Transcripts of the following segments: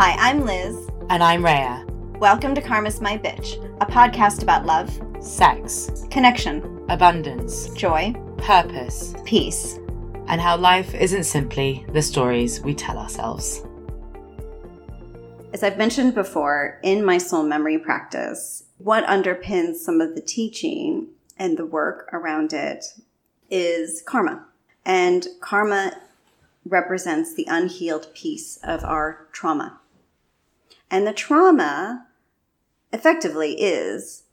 Hi, I'm Liz. And I'm Rhea. Welcome to Karma's My Bitch, a podcast about love, sex, connection, abundance, joy, purpose, peace, and how life isn't simply the stories we tell ourselves. As I've mentioned before, in my soul memory practice, what underpins some of the teaching and the work around it is karma. And karma represents the unhealed piece of our trauma. And the trauma effectively is,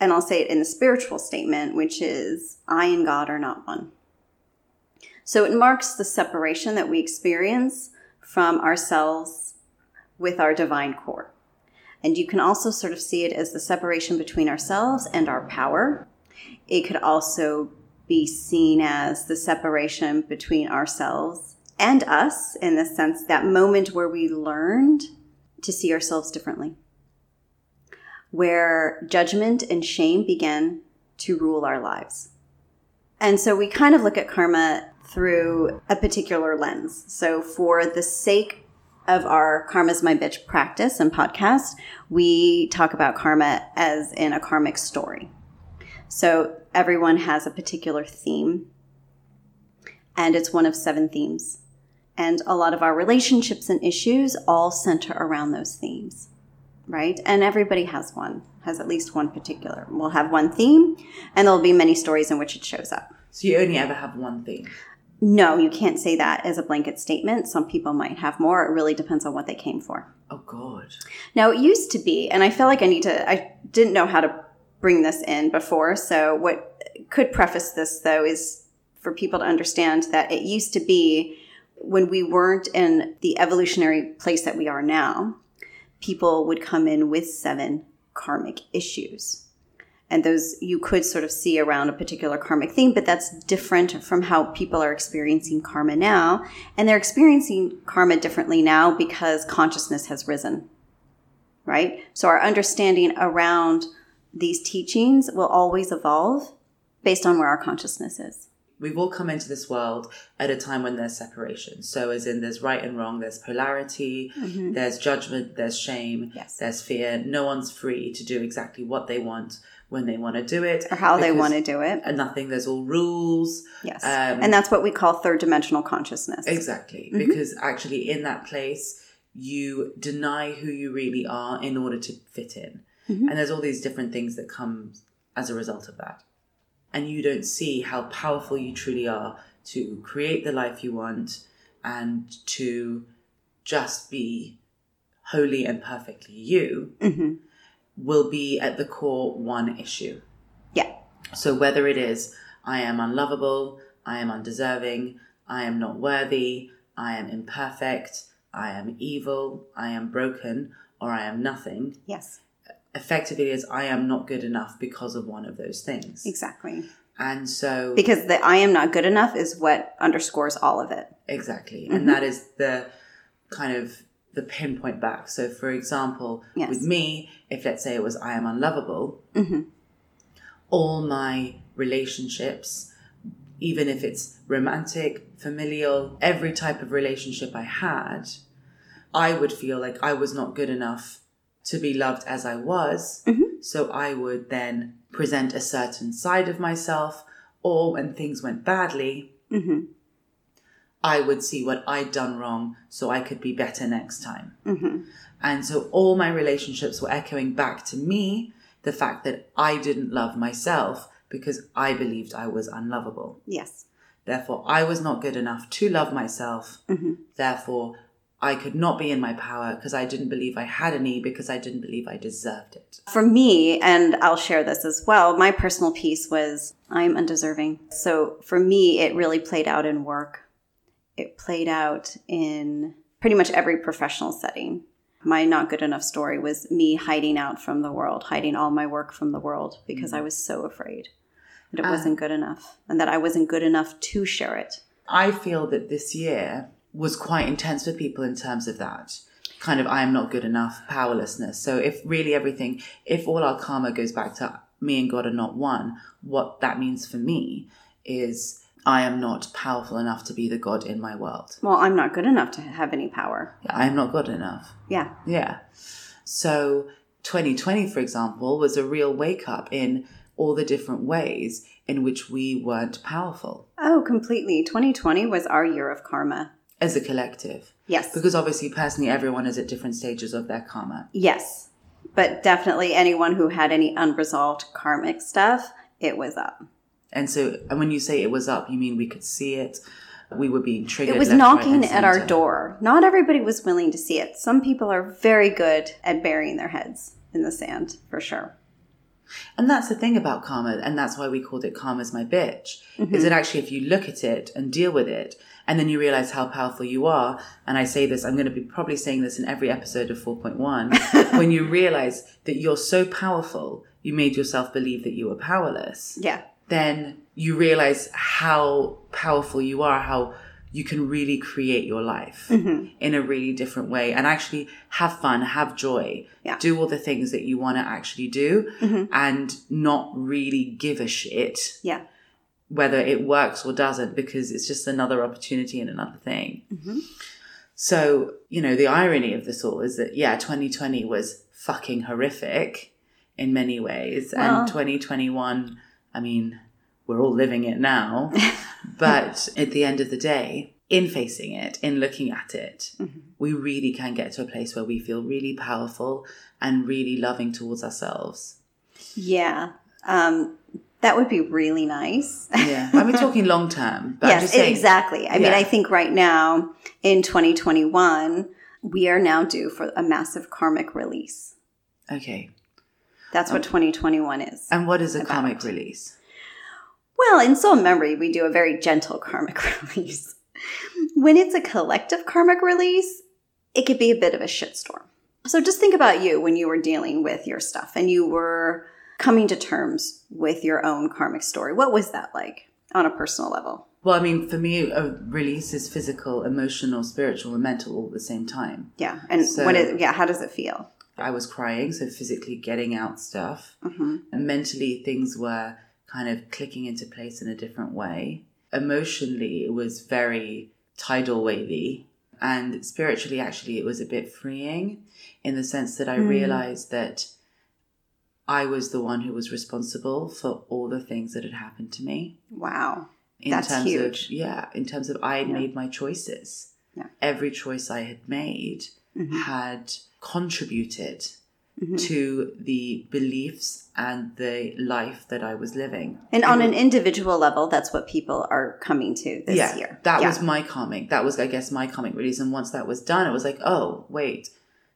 and I'll say it in the spiritual statement, which is, I and God are not one. So it marks the separation that we experience from ourselves with our divine core. And you can also sort of see it as the separation between ourselves and our power. It could also be seen as the separation between ourselves and us in the sense that moment where we learned to see ourselves differently, where judgment and shame began to rule our lives. And so we kind of look at karma through a particular lens. So, for the sake of our Karma's My Bitch practice and podcast, we talk about karma as in a karmic story. So, everyone has a particular theme, and it's one of seven themes. And a lot of our relationships and issues all center around those themes, right? And everybody has one, has at least one particular. We'll have one theme, and there'll be many stories in which it shows up. So you only ever have one theme? No, you can't say that as a blanket statement. Some people might have more. It really depends on what they came for. Oh, God. Now, it used to be, and I feel like I need to, I didn't know how to bring this in before. So, what could preface this, though, is for people to understand that it used to be when we weren't in the evolutionary place that we are now, people would come in with seven karmic issues. And those you could sort of see around a particular karmic theme, but that's different from how people are experiencing karma now. And they're experiencing karma differently now because consciousness has risen, right? So our understanding around these teachings will always evolve based on where our consciousness is we've all come into this world at a time when there's separation. So, as in, there's right and wrong, there's polarity, mm-hmm. there's judgment, there's shame, yes. there's fear. No one's free to do exactly what they want when they want to do it or how they want to do it. And nothing, there's all rules. Yes. Um, and that's what we call third dimensional consciousness. Exactly. Mm-hmm. Because actually, in that place, you deny who you really are in order to fit in. Mm-hmm. And there's all these different things that come as a result of that and you don't see how powerful you truly are to create the life you want and to just be wholly and perfectly you mm-hmm. will be at the core one issue. Yeah. So whether it is I am unlovable, I am undeserving, I am not worthy, I am imperfect, I am evil, I am broken, or I am nothing. Yes effectively is I am not good enough because of one of those things. Exactly. And so because the I am not good enough is what underscores all of it. Exactly. Mm-hmm. And that is the kind of the pinpoint back. So for example, yes. with me, if let's say it was I am unlovable, mm-hmm. all my relationships, even if it's romantic, familial, every type of relationship I had, I would feel like I was not good enough to be loved as I was. Mm-hmm. So I would then present a certain side of myself, or when things went badly, mm-hmm. I would see what I'd done wrong so I could be better next time. Mm-hmm. And so all my relationships were echoing back to me the fact that I didn't love myself because I believed I was unlovable. Yes. Therefore, I was not good enough to love myself. Mm-hmm. Therefore, I could not be in my power because I didn't believe I had any because I didn't believe I deserved it. For me, and I'll share this as well, my personal piece was I'm undeserving. So for me, it really played out in work. It played out in pretty much every professional setting. My not good enough story was me hiding out from the world, hiding all my work from the world because mm-hmm. I was so afraid that it uh, wasn't good enough and that I wasn't good enough to share it. I feel that this year was quite intense for people in terms of that kind of I am not good enough powerlessness. So if really everything, if all our karma goes back to me and God are not one, what that means for me is I am not powerful enough to be the God in my world. Well, I'm not good enough to have any power. I am not good enough. Yeah. Yeah. So 2020, for example, was a real wake up in all the different ways in which we weren't powerful. Oh, completely. 2020 was our year of karma. As a collective. Yes. Because obviously, personally, everyone is at different stages of their karma. Yes. But definitely anyone who had any unresolved karmic stuff, it was up. And so, and when you say it was up, you mean we could see it? We were being triggered. It was knocking right, at our door. Not everybody was willing to see it. Some people are very good at burying their heads in the sand, for sure. And that's the thing about karma, and that's why we called it karma's my bitch. Mm-hmm. Is that actually if you look at it and deal with it, and then you realize how powerful you are, and I say this, I'm going to be probably saying this in every episode of 4.1, when you realize that you're so powerful, you made yourself believe that you were powerless. Yeah. Then you realize how powerful you are, how you can really create your life mm-hmm. in a really different way and actually have fun, have joy, yeah. do all the things that you want to actually do mm-hmm. and not really give a shit. Yeah. Whether it works or doesn't, because it's just another opportunity and another thing. Mm-hmm. So, you know, the irony of this all is that, yeah, 2020 was fucking horrific in many ways. Well, and 2021, I mean, we're all living it now. But at the end of the day, in facing it, in looking at it, mm-hmm. we really can get to a place where we feel really powerful and really loving towards ourselves. Yeah. Um, that would be really nice. yeah. I mean, talking long term. yes, saying, exactly. I yeah. mean, I think right now in 2021, we are now due for a massive karmic release. Okay. That's what 2021 is. And what is a about. karmic release? Well, in soul memory, we do a very gentle karmic release. when it's a collective karmic release, it could be a bit of a shitstorm. So just think about you when you were dealing with your stuff and you were coming to terms with your own karmic story. What was that like on a personal level? Well, I mean, for me, a release is physical, emotional, spiritual, and mental all at the same time. Yeah. And so, what is, yeah, how does it feel? I was crying, so physically getting out stuff. Mm-hmm. And mentally, things were kind of clicking into place in a different way. Emotionally, it was very tidal wavy. And spiritually, actually, it was a bit freeing in the sense that I mm. realized that I was the one who was responsible for all the things that had happened to me. Wow. In That's terms huge. Of, yeah, in terms of I had yeah. made my choices. Yeah. Every choice I had made mm-hmm. had contributed mm-hmm. to the beliefs and the life that I was living. And on an individual level, that's what people are coming to this yeah, year. That yeah. was my karmic. That was, I guess, my karmic release. And once that was done, it was like, oh, wait.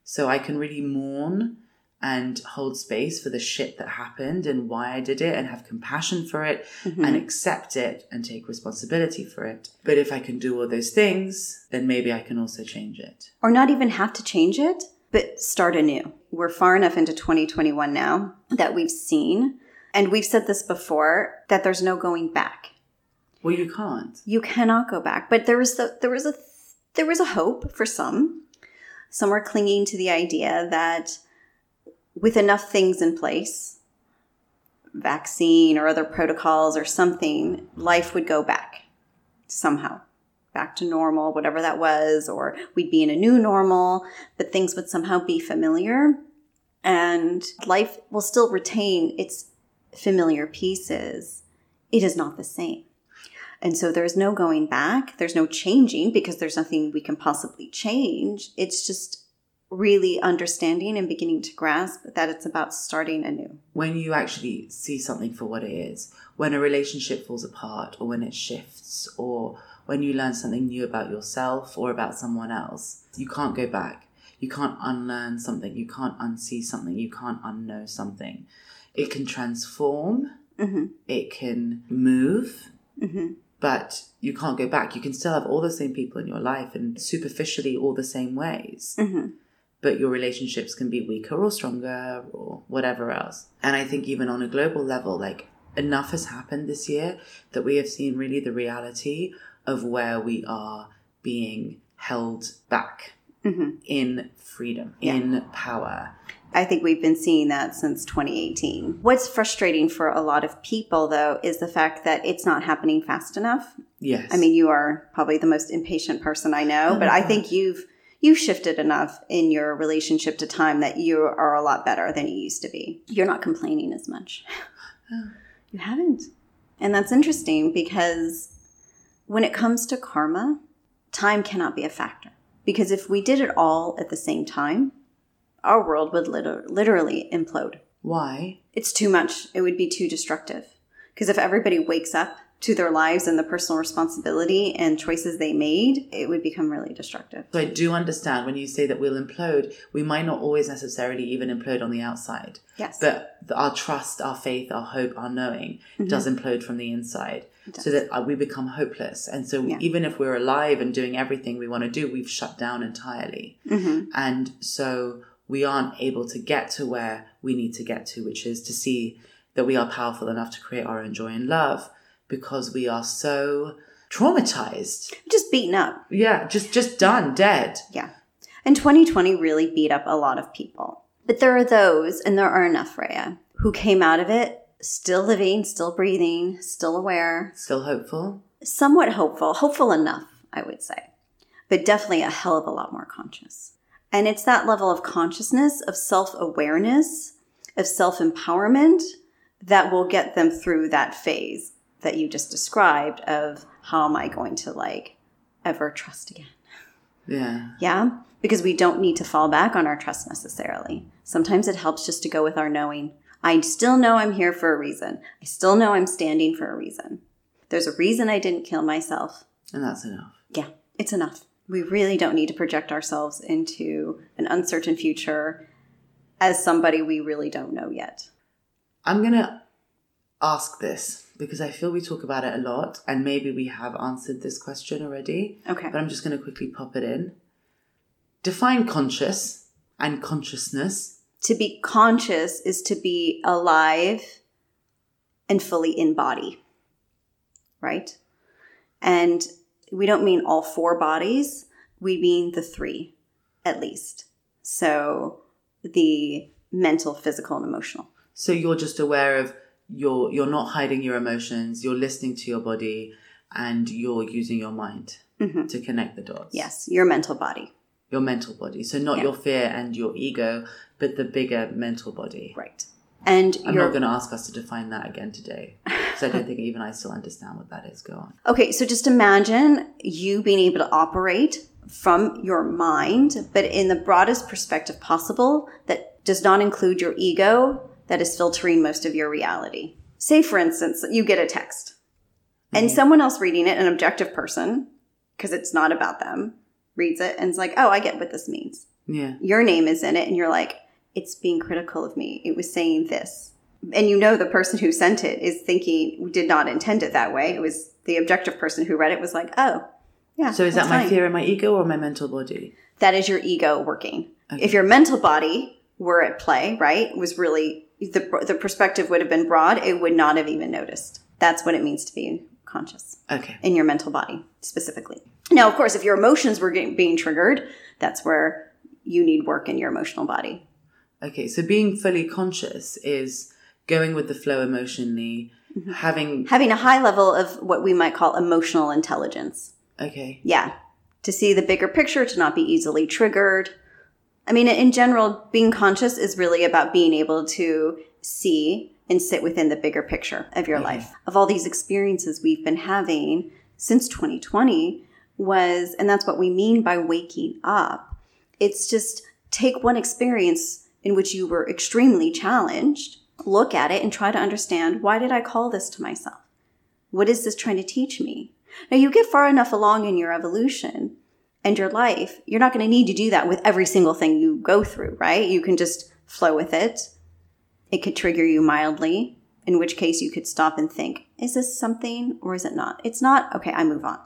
So I can really mourn and hold space for the shit that happened and why I did it and have compassion for it mm-hmm. and accept it and take responsibility for it. But if I can do all those things, then maybe I can also change it. Or not even have to change it, but start anew. We're far enough into 2021 now that we've seen, and we've said this before, that there's no going back. Well, you can't. You cannot go back. But there was the, there was a there was a hope for some. Some were clinging to the idea that with enough things in place, vaccine or other protocols or something, life would go back somehow back to normal, whatever that was, or we'd be in a new normal, but things would somehow be familiar. And life will still retain its familiar pieces. It is not the same. And so there's no going back. There's no changing because there's nothing we can possibly change. It's just really understanding and beginning to grasp that it's about starting anew. When you actually see something for what it is, when a relationship falls apart or when it shifts or when you learn something new about yourself or about someone else, you can't go back. You can't unlearn something. You can't unsee something. You can't unknow something. It can transform. Mm-hmm. It can move. Mm-hmm. But you can't go back. You can still have all the same people in your life and superficially all the same ways. Mm-hmm. But your relationships can be weaker or stronger or whatever else. And I think even on a global level, like enough has happened this year that we have seen really the reality of where we are being held back mm-hmm. in freedom, yeah. in power, I think we've been seeing that since 2018. What's frustrating for a lot of people, though, is the fact that it's not happening fast enough. Yes. I mean, you are probably the most impatient person I know, oh but I think you've you've shifted enough in your relationship to time that you are a lot better than you used to be. You're not complaining as much. You haven't. And that's interesting because when it comes to karma, time cannot be a factor. Because if we did it all at the same time, our world would liter- literally implode. Why? It's too much. It would be too destructive. Because if everybody wakes up to their lives and the personal responsibility and choices they made, it would become really destructive. So I do understand when you say that we'll implode, we might not always necessarily even implode on the outside. Yes. But our trust, our faith, our hope, our knowing mm-hmm. does implode from the inside. So that uh, we become hopeless. And so yeah. even if we're alive and doing everything we want to do, we've shut down entirely. Mm-hmm. And so we aren't able to get to where we need to get to, which is to see that we are powerful enough to create our own joy and love because we are so traumatized. Just beaten up. Yeah, just just done, dead. Yeah. And 2020 really beat up a lot of people. But there are those, and there are enough, Rhea, who came out of it still living, still breathing, still aware. Still hopeful? Somewhat hopeful. Hopeful enough, I would say. But definitely a hell of a lot more conscious. And it's that level of consciousness, of self awareness, of self empowerment that will get them through that phase that you just described of how am I going to like ever trust again? Yeah. Yeah. Because we don't need to fall back on our trust necessarily. Sometimes it helps just to go with our knowing. I still know I'm here for a reason. I still know I'm standing for a reason. There's a reason I didn't kill myself. And that's enough. Yeah, it's enough. We really don't need to project ourselves into an uncertain future as somebody we really don't know yet. I'm going to ask this because I feel we talk about it a lot and maybe we have answered this question already. Okay. But I'm just going to quickly pop it in. Define conscious and consciousness. To be conscious is to be alive and fully in body, right? And we don't mean all four bodies, we mean the three at least. So the mental, physical, and emotional. So you're just aware of you're you're not hiding your emotions you're listening to your body and you're using your mind mm-hmm. to connect the dots. Yes your mental body. Your mental body. So not yeah. your fear and your ego but the bigger mental body. Right. And i'm not going to ask us to define that again today because i don't think even i still understand what that is. Go on. Okay so just imagine you being able to operate from your mind but in the broadest perspective possible that does not include your ego that is filtering most of your reality. Say, for instance, you get a text and mm-hmm. someone else reading it, an objective person, because it's not about them, reads it and is like, oh, I get what this means. Yeah. Your name is in it, and you're like, it's being critical of me. It was saying this. And you know the person who sent it is thinking, did not intend it that way. It was the objective person who read it was like, oh, yeah. So is that my fine. fear and my ego or my mental body? That is your ego working. Okay. If your mental body were at play, right, was really the, the perspective would have been broad, it would not have even noticed. That's what it means to be conscious. Okay. In your mental body specifically. Now, of course, if your emotions were getting, being triggered, that's where you need work in your emotional body. Okay. So being fully conscious is going with the flow emotionally, mm-hmm. having having a high level of what we might call emotional intelligence. Okay. Yeah. To see the bigger picture, to not be easily triggered, I mean, in general, being conscious is really about being able to see and sit within the bigger picture of your mm-hmm. life. Of all these experiences we've been having since 2020 was, and that's what we mean by waking up. It's just take one experience in which you were extremely challenged, look at it and try to understand why did I call this to myself? What is this trying to teach me? Now you get far enough along in your evolution and your life, you're not going to need to do that with every single thing you go through, right? You can just flow with it. It could trigger you mildly, in which case you could stop and think, is this something or is it not? It's not. Okay, I move on.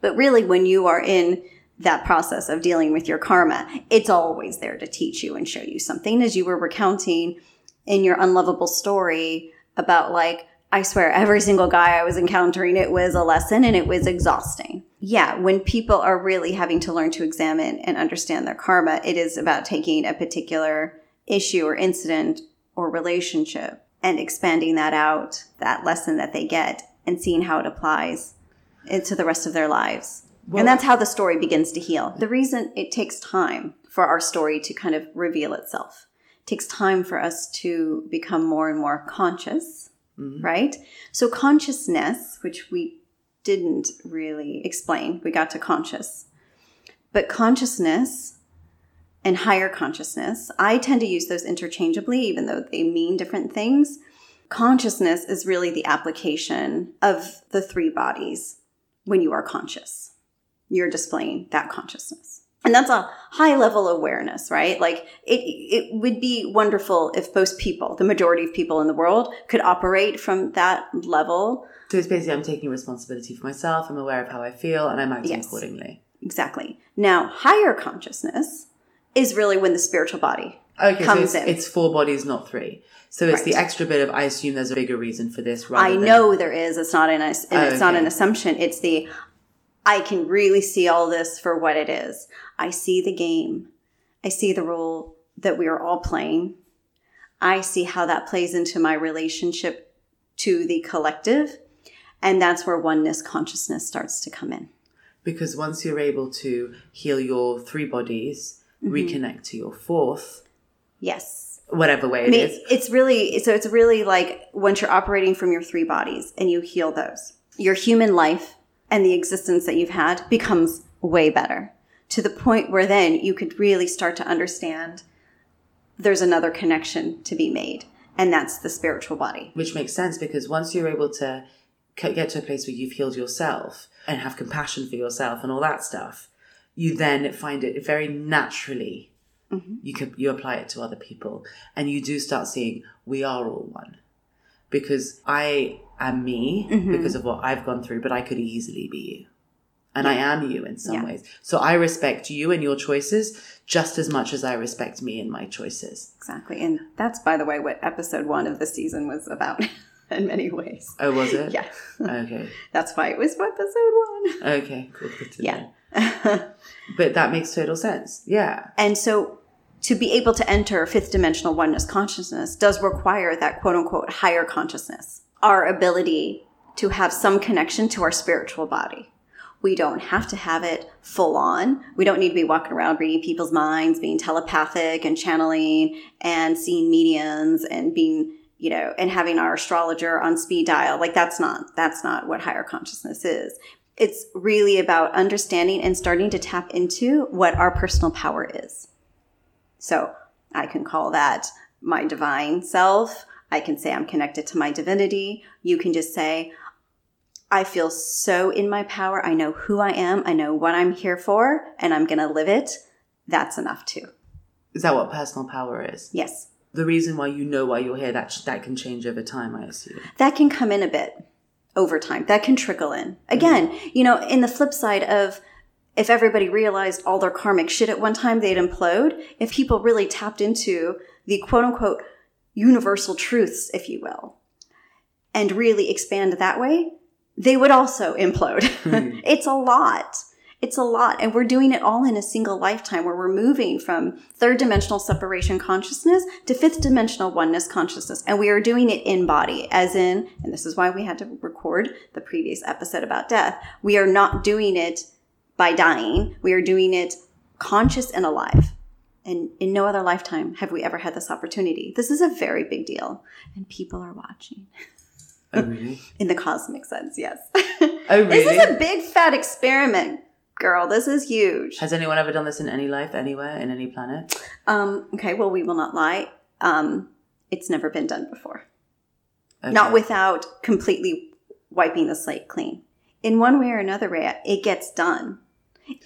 But really, when you are in that process of dealing with your karma, it's always there to teach you and show you something. As you were recounting in your unlovable story about like, I swear, every single guy I was encountering, it was a lesson and it was exhausting. Yeah, when people are really having to learn to examine and understand their karma, it is about taking a particular issue or incident or relationship and expanding that out, that lesson that they get, and seeing how it applies into the rest of their lives. Well, and that's how the story begins to heal. The reason it takes time for our story to kind of reveal itself it takes time for us to become more and more conscious, mm-hmm. right? So, consciousness, which we didn't really explain, we got to conscious. But consciousness and higher consciousness. I tend to use those interchangeably, even though they mean different things. Consciousness is really the application of the three bodies when you are conscious. You're displaying that consciousness. And that's a high level awareness, right? Like it, it would be wonderful if most people, the majority of people in the world, could operate from that level. So it's basically I'm taking responsibility for myself, I'm aware of how I feel, and I'm acting yes, accordingly. Exactly. Now, higher consciousness is really when the spiritual body okay, comes so it's, in. It's four bodies, not three. So it's right. the extra bit of I assume there's a bigger reason for this. I than, know there is. It's not an it's oh, okay. not an assumption. It's the I can really see all this for what it is. I see the game. I see the role that we are all playing. I see how that plays into my relationship to the collective. And that's where oneness consciousness starts to come in. Because once you're able to heal your three bodies, mm-hmm. reconnect to your fourth. Yes. Whatever way it I mean, is. It's really, so it's really like once you're operating from your three bodies and you heal those, your human life and the existence that you've had becomes way better to the point where then you could really start to understand there's another connection to be made. And that's the spiritual body. Which makes sense because once you're able to get to a place where you've healed yourself and have compassion for yourself and all that stuff, you then find it very naturally. Mm-hmm. You can you apply it to other people, and you do start seeing we are all one, because I am me mm-hmm. because of what I've gone through, but I could easily be you. And yeah. I am you in some yeah. ways. So I respect you and your choices just as much as I respect me and my choices. Exactly. And that's, by the way, what episode one of the season was about. in many ways. Oh, was it? Yeah. Okay. That's why it was episode one. Okay, cool. yeah. but that makes total sense. Yeah. And so to be able to enter fifth dimensional oneness consciousness does require that quote unquote higher consciousness, our ability to have some connection to our spiritual body. We don't have to have it full on. We don't need to be walking around reading people's minds, being telepathic and channeling and seeing mediums and being, you know, and having our astrologer on speed dial. Like that's not, that's not what higher consciousness is. It's really about understanding and starting to tap into what our personal power is. So I can call that my divine self. I can say I'm connected to my divinity. You can just say, I feel so in my power. I know who I am. I know what I'm here for, and I'm going to live it. That's enough too. Is that what personal power is? Yes. The reason why you know why you're here, that, that can change over time, I assume. That can come in a bit over time. That can trickle in. Again, mm-hmm. you know, in the flip side of if everybody realized all their karmic shit at one time, they'd implode. If people really tapped into the quote unquote universal truths, if you will, and really expand that way, they would also implode. Mm-hmm. it's a lot. It's a lot. And we're doing it all in a single lifetime where we're moving from third dimensional separation consciousness to fifth dimensional oneness consciousness. And we are doing it in body, as in, and this is why we had to record the previous episode about death. We are not doing it by dying. We are doing it conscious and alive. And in no other lifetime have we ever had this opportunity. This is a very big deal. And people are watching. Oh, really? in the cosmic sense, yes. Oh, really? this is a big fat experiment girl. This is huge. Has anyone ever done this in any life, anywhere, in any planet? Um, okay, well, we will not lie. Um, it's never been done before. Okay. Not without completely wiping the slate clean. In one way or another, it gets done.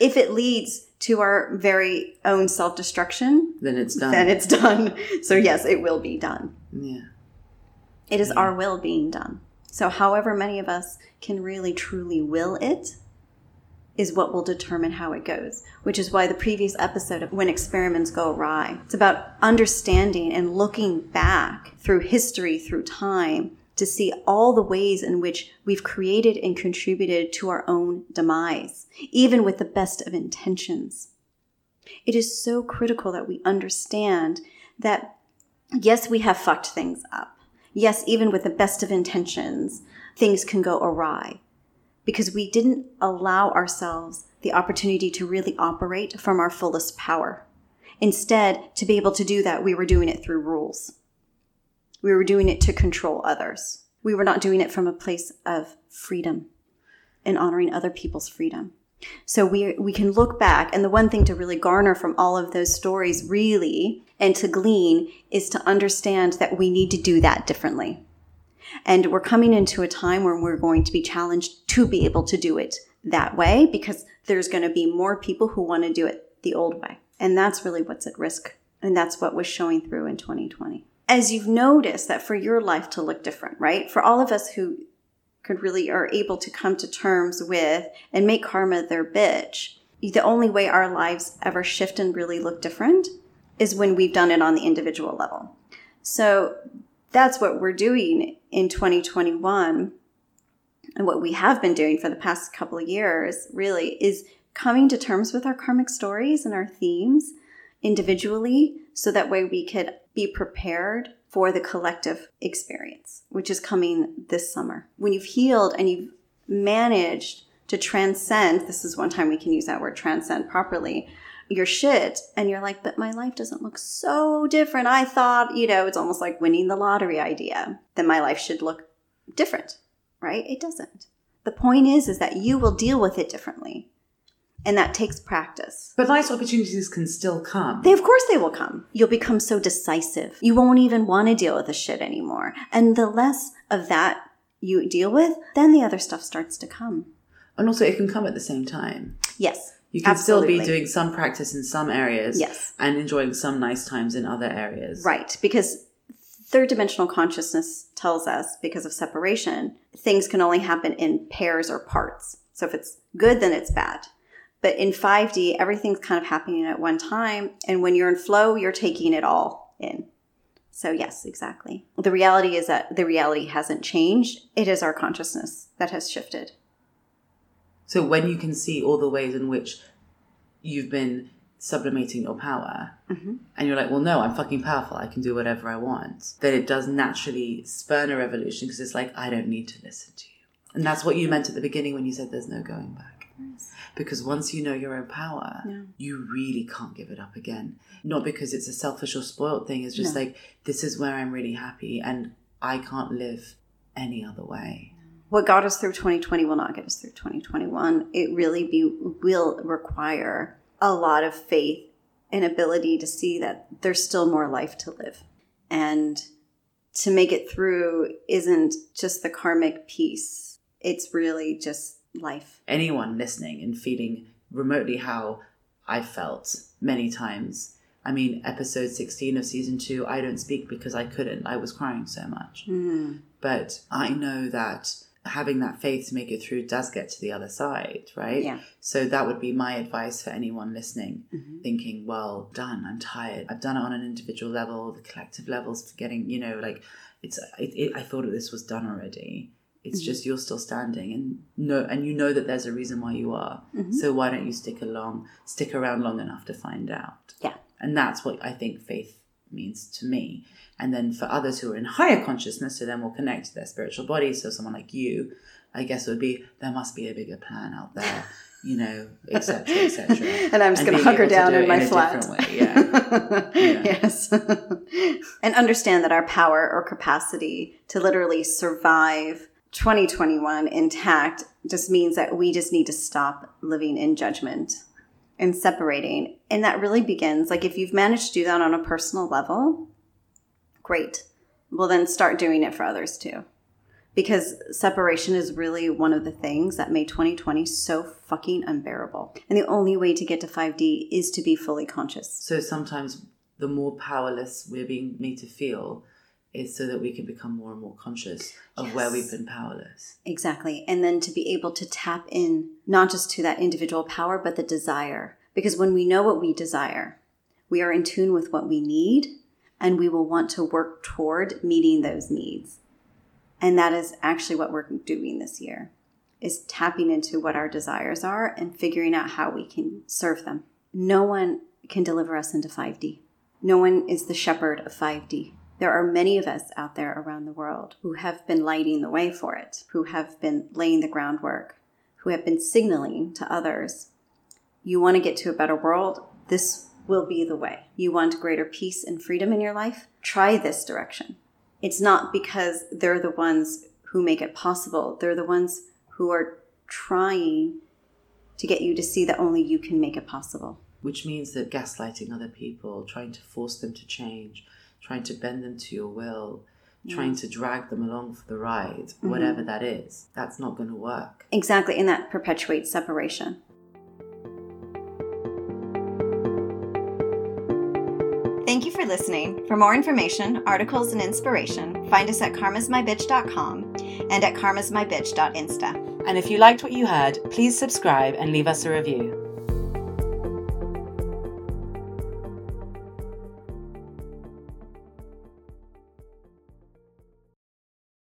If it leads to our very own self destruction, then it's done. Then it's done. So, yes, it will be done. Yeah. It is our will being done. So, however many of us can really truly will it, is what will determine how it goes, which is why the previous episode of When Experiments Go Awry, it's about understanding and looking back through history, through time, to see all the ways in which we've created and contributed to our own demise, even with the best of intentions. It is so critical that we understand that yes, we have fucked things up. Yes, even with the best of intentions, things can go awry because we didn't allow ourselves the opportunity to really operate from our fullest power. Instead, to be able to do that, we were doing it through rules. We were doing it to control others. We were not doing it from a place of freedom and honoring other people's freedom. So we we can look back and the one thing to really garner from all of those stories really and to glean is to understand that we need to do that differently. And we're coming into a time where we're going to be challenged to be able to do it that way because there's going to be more people who want to do it the old way. And that's really what's at risk. And that's what was showing through in 2020. As you've noticed that for your life to look different, right? For all of us who could really are able to come to terms with and make karma their bitch, the only way our lives ever shift and really look different is when we've done it on the individual level. So that's what we're doing in 2021 and what we have been doing for the past couple of years really is coming to terms with our karmic stories and our themes individually so that way we could be prepared for the collective experience, which is coming this summer. When you've healed and you've managed to transcend, this is one time we can use that word transcend properly, your shit, and you're like, but my life doesn't look so different. I thought, you know, it's almost like winning the lottery idea, that my life should look different, right? It doesn't. The point is, is that you will deal with it differently and that takes practice. But nice opportunities can still come. They, of course, they will come. You'll become so decisive. You won't even want to deal with the shit anymore. And the less of that you deal with, then the other stuff starts to come. And also, it can come at the same time. Yes. You can absolutely. still be doing some practice in some areas. Yes. And enjoying some nice times in other areas. Right. Because third dimensional consciousness tells us, because of separation, things can only happen in pairs or parts. So if it's good, then it's bad. But in 5D, everything's kind of happening at one time. And when you're in flow, you're taking it all in. So, yes, exactly. The reality is that the reality hasn't changed. It is our consciousness that has shifted. So, when you can see all the ways in which you've been sublimating your power, mm-hmm. and you're like, well, no, I'm fucking powerful. I can do whatever I want, then it does naturally spurn a revolution because it's like, I don't need to listen to you. And that's what you meant at the beginning when you said there's no going back. Yes because once you know your own power, yeah. you really can't give it up again. Not because it's a selfish or spoiled thing, it's just no. like, this is where I'm really happy and I can't live any other way. What got us through 2020 will not get us through 2021. It really be, will require a lot of faith and ability to see that there's still more life to live. And to make it through isn't just the karmic piece, it's really just life. Anyone listening and feeling remotely how I felt many times. I mean, episode 16 of season two, I don't speak because I couldn't. I was crying so much. Mm. But I know that having that faith to make it through does get to the other side, right? Yeah. So that would be my advice for anyone listening, mm-hmm. thinking, well, done, I'm tired. I've done it on an individual level, the collective levels, getting, you know, like, it's, it, it, I thought this was done already. It's mm-hmm. just you're still standing and know and you know that there's a reason why you are. Mm-hmm. So why don't you stick along, stick around long enough to find out? Yeah. And that's what I think faith means to me. And then for others who are in higher consciousness, so then will connect to their spiritual body. So someone like you, I guess would be there must be a bigger plan out there. you know, etc., etc. and I'm just going to hunker down in my in flat. Yeah. yeah. Yes. and understand that our power or capacity to literally survive 2021 intact just means that we just need to stop living in judgment and separating. And that really begins, like, if you've managed to do that on a personal level, great. Well, then start doing it for others too. Because separation is really one of the things that made 2020 so fucking unbearable. And the only way to get to 5D is to be fully conscious. So sometimes the more powerless we're being made to feel, is so that we can become more and more conscious of yes. where we've been powerless. Exactly. And then to be able to tap in not just to that individual power, but the desire. Because when we know what we desire, we are in tune with what we need and we will want to work toward meeting those needs. And that is actually what we're doing this year is tapping into what our desires are and figuring out how we can serve them. No one can deliver us into 5D. No one is the shepherd of 5D. There are many of us out there around the world who have been lighting the way for it, who have been laying the groundwork, who have been signaling to others you want to get to a better world, this will be the way. You want greater peace and freedom in your life, try this direction. It's not because they're the ones who make it possible, they're the ones who are trying to get you to see that only you can make it possible. Which means that gaslighting other people, trying to force them to change, trying to bend them to your will, yeah. trying to drag them along for the ride, mm-hmm. whatever that is, that's not going to work. Exactly. And that perpetuates separation. Thank you for listening. For more information, articles, and inspiration, find us at karmasmybitch.com and at karmasmybitch.insta. And if you liked what you heard, please subscribe and leave us a review.